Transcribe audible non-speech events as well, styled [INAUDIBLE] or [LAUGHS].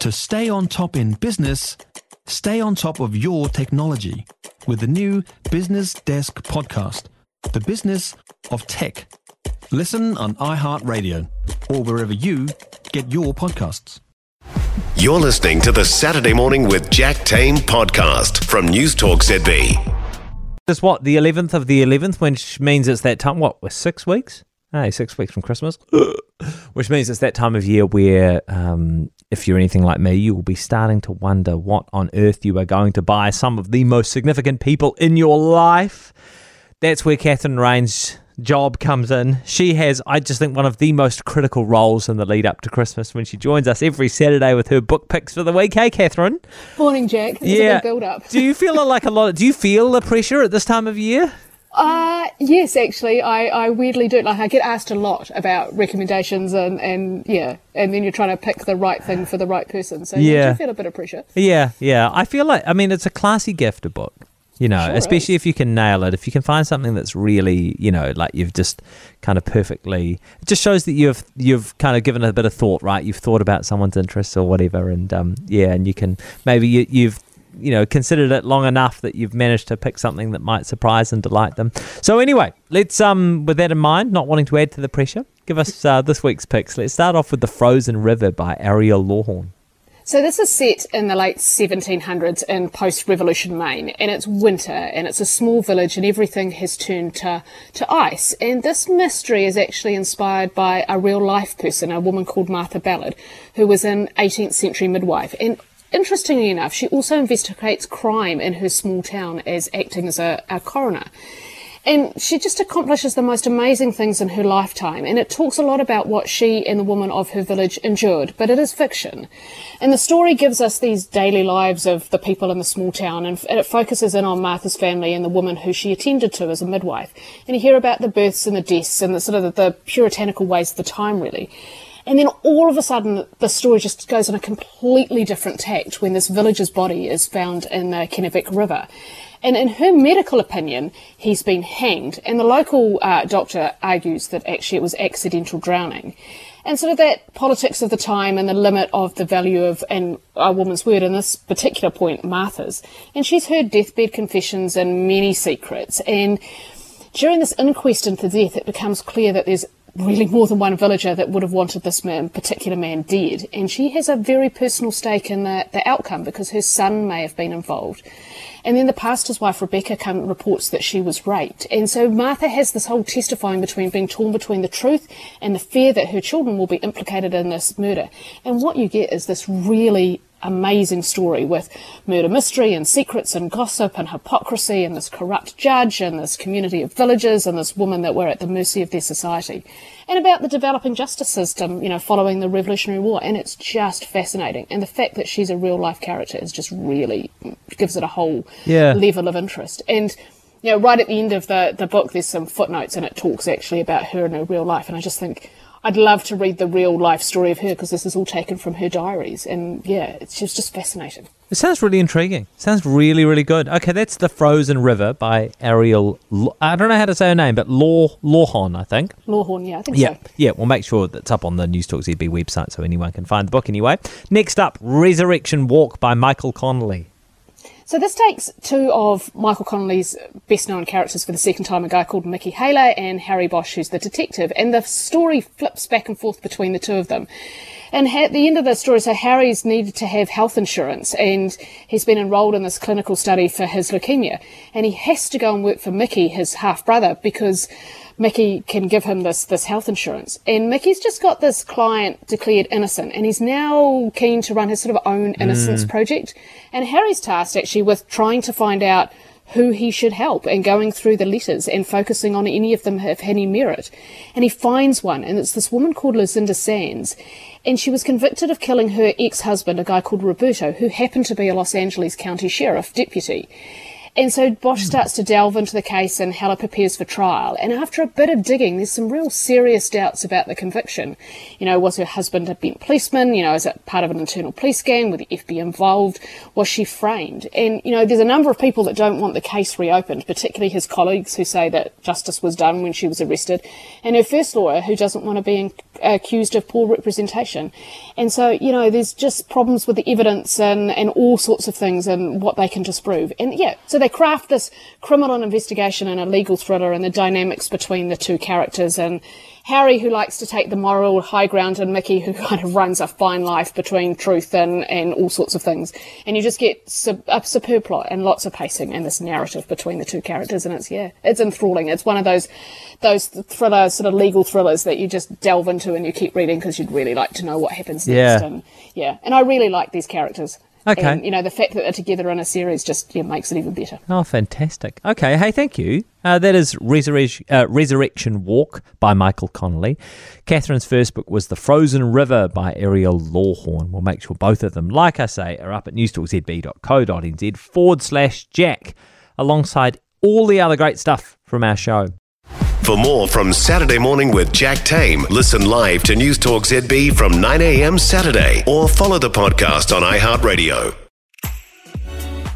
To stay on top in business, stay on top of your technology with the new Business Desk podcast, The Business of Tech. Listen on iHeartRadio or wherever you get your podcasts. You're listening to the Saturday Morning with Jack Tame podcast from News Talk ZB. It's what, the 11th of the 11th, which means it's that time, what, we're six weeks? Hey, six weeks from Christmas. [COUGHS] which means it's that time of year where, um, if you're anything like me, you will be starting to wonder what on earth you are going to buy some of the most significant people in your life. That's where Catherine Raynes' job comes in. She has, I just think, one of the most critical roles in the lead up to Christmas when she joins us every Saturday with her book picks for the week. Hey, Catherine. Morning, Jack. This yeah. build up. do you feel like a lot? do you feel the pressure at this time of year? Uh, yes, actually, I, I weirdly do. Like, I get asked a lot about recommendations and, and yeah, and then you're trying to pick the right thing for the right person. So, yeah, you feel a bit of pressure. Yeah, yeah. I feel like, I mean, it's a classy gift, a book. You know, sure especially is. if you can nail it, if you can find something that's really, you know, like you've just kind of perfectly. It just shows that you've you've kind of given a bit of thought, right? You've thought about someone's interests or whatever, and um, yeah, and you can maybe you, you've you know considered it long enough that you've managed to pick something that might surprise and delight them. So anyway, let's um with that in mind, not wanting to add to the pressure, give us uh, this week's picks. Let's start off with the Frozen River by Ariel Lawhon. So this is set in the late 1700s in post-revolution Maine, and it's winter, and it's a small village, and everything has turned to, to ice. And this mystery is actually inspired by a real life person, a woman called Martha Ballard, who was an 18th century midwife. And interestingly enough, she also investigates crime in her small town as acting as a, a coroner. And she just accomplishes the most amazing things in her lifetime. And it talks a lot about what she and the woman of her village endured, but it is fiction. And the story gives us these daily lives of the people in the small town, and it focuses in on Martha's family and the woman who she attended to as a midwife. And you hear about the births and the deaths and the sort of the, the puritanical ways of the time, really. And then all of a sudden, the story just goes on a completely different tact when this villager's body is found in the Kennebec River. And in her medical opinion, he's been hanged. And the local uh, doctor argues that actually it was accidental drowning. And sort of that politics of the time and the limit of the value of and a woman's word in this particular point, Martha's. And she's heard deathbed confessions and many secrets. And during this inquest into death, it becomes clear that there's really more than one villager that would have wanted this man, particular man dead. And she has a very personal stake in the, the outcome because her son may have been involved. And then the pastor's wife, Rebecca, come, reports that she was raped. And so Martha has this whole testifying between being torn between the truth and the fear that her children will be implicated in this murder. And what you get is this really amazing story with murder mystery and secrets and gossip and hypocrisy and this corrupt judge and this community of villagers and this woman that were at the mercy of their society. And about the developing justice system, you know, following the Revolutionary War. And it's just fascinating. And the fact that she's a real life character is just really gives it a whole yeah. level of interest. And you know, right at the end of the, the book, there's some footnotes and it talks actually about her in her real life. And I just think, I'd love to read the real life story of her because this is all taken from her diaries. And yeah, it's just, just fascinating. It sounds really intriguing. Sounds really, really good. Okay, that's The Frozen River by Ariel. I don't know how to say her name, but Law Lawhon, I think. Lawhon, yeah, I think yeah, so. Yeah, we'll make sure that's up on the News Talk ZB website so anyone can find the book anyway. Next up, Resurrection Walk by Michael Connelly. So this takes two of Michael Connelly's best known characters for the second time, a guy called Mickey Haller and Harry Bosch, who's the detective, and the story flips back and forth between the two of them. And at the end of the story, so Harry's needed to have health insurance and he's been enrolled in this clinical study for his leukemia. And he has to go and work for Mickey, his half brother, because Mickey can give him this this health insurance. And Mickey's just got this client declared innocent, and he's now keen to run his sort of own innocence mm. project. And Harry's tasked actually with trying to find out who he should help and going through the letters and focusing on any of them have any merit. And he finds one, and it's this woman called Lucinda Sands. And she was convicted of killing her ex husband, a guy called Roberto, who happened to be a Los Angeles County Sheriff deputy. And so Bosch starts to delve into the case and Haller prepares for trial. And after a bit of digging, there's some real serious doubts about the conviction. You know, was her husband a bent policeman? You know, is it part of an internal police gang? Were the FBI involved? Was she framed? And, you know, there's a number of people that don't want the case reopened, particularly his colleagues who say that justice was done when she was arrested, and her first lawyer who doesn't want to be in, accused of poor representation. And so, you know, there's just problems with the evidence and, and all sorts of things and what they can disprove. And yeah, so they craft this criminal investigation and a legal thriller and the dynamics between the two characters and Harry, who likes to take the moral high ground, and Mickey, who [LAUGHS] kind of runs a fine life between truth and, and all sorts of things. And you just get sub, a superb plot and lots of pacing and this narrative between the two characters. And it's, yeah, it's enthralling. It's one of those, those thriller, sort of legal thrillers that you just delve into and you keep reading because you'd really like to know what happens next. Yeah. And yeah, and I really like these characters. Okay. And, you know, the fact that they're together in a series just yeah, makes it even better. Oh, fantastic. Okay. Hey, thank you. Uh, that is Resurre- uh, Resurrection Walk by Michael Connelly. Catherine's first book was The Frozen River by Ariel Lawhon. We'll make sure both of them, like I say, are up at newstalkzb.co.nz forward slash Jack, alongside all the other great stuff from our show. For more from Saturday Morning with Jack Tame, listen live to News Talk ZB from 9am Saturday or follow the podcast on iHeartRadio.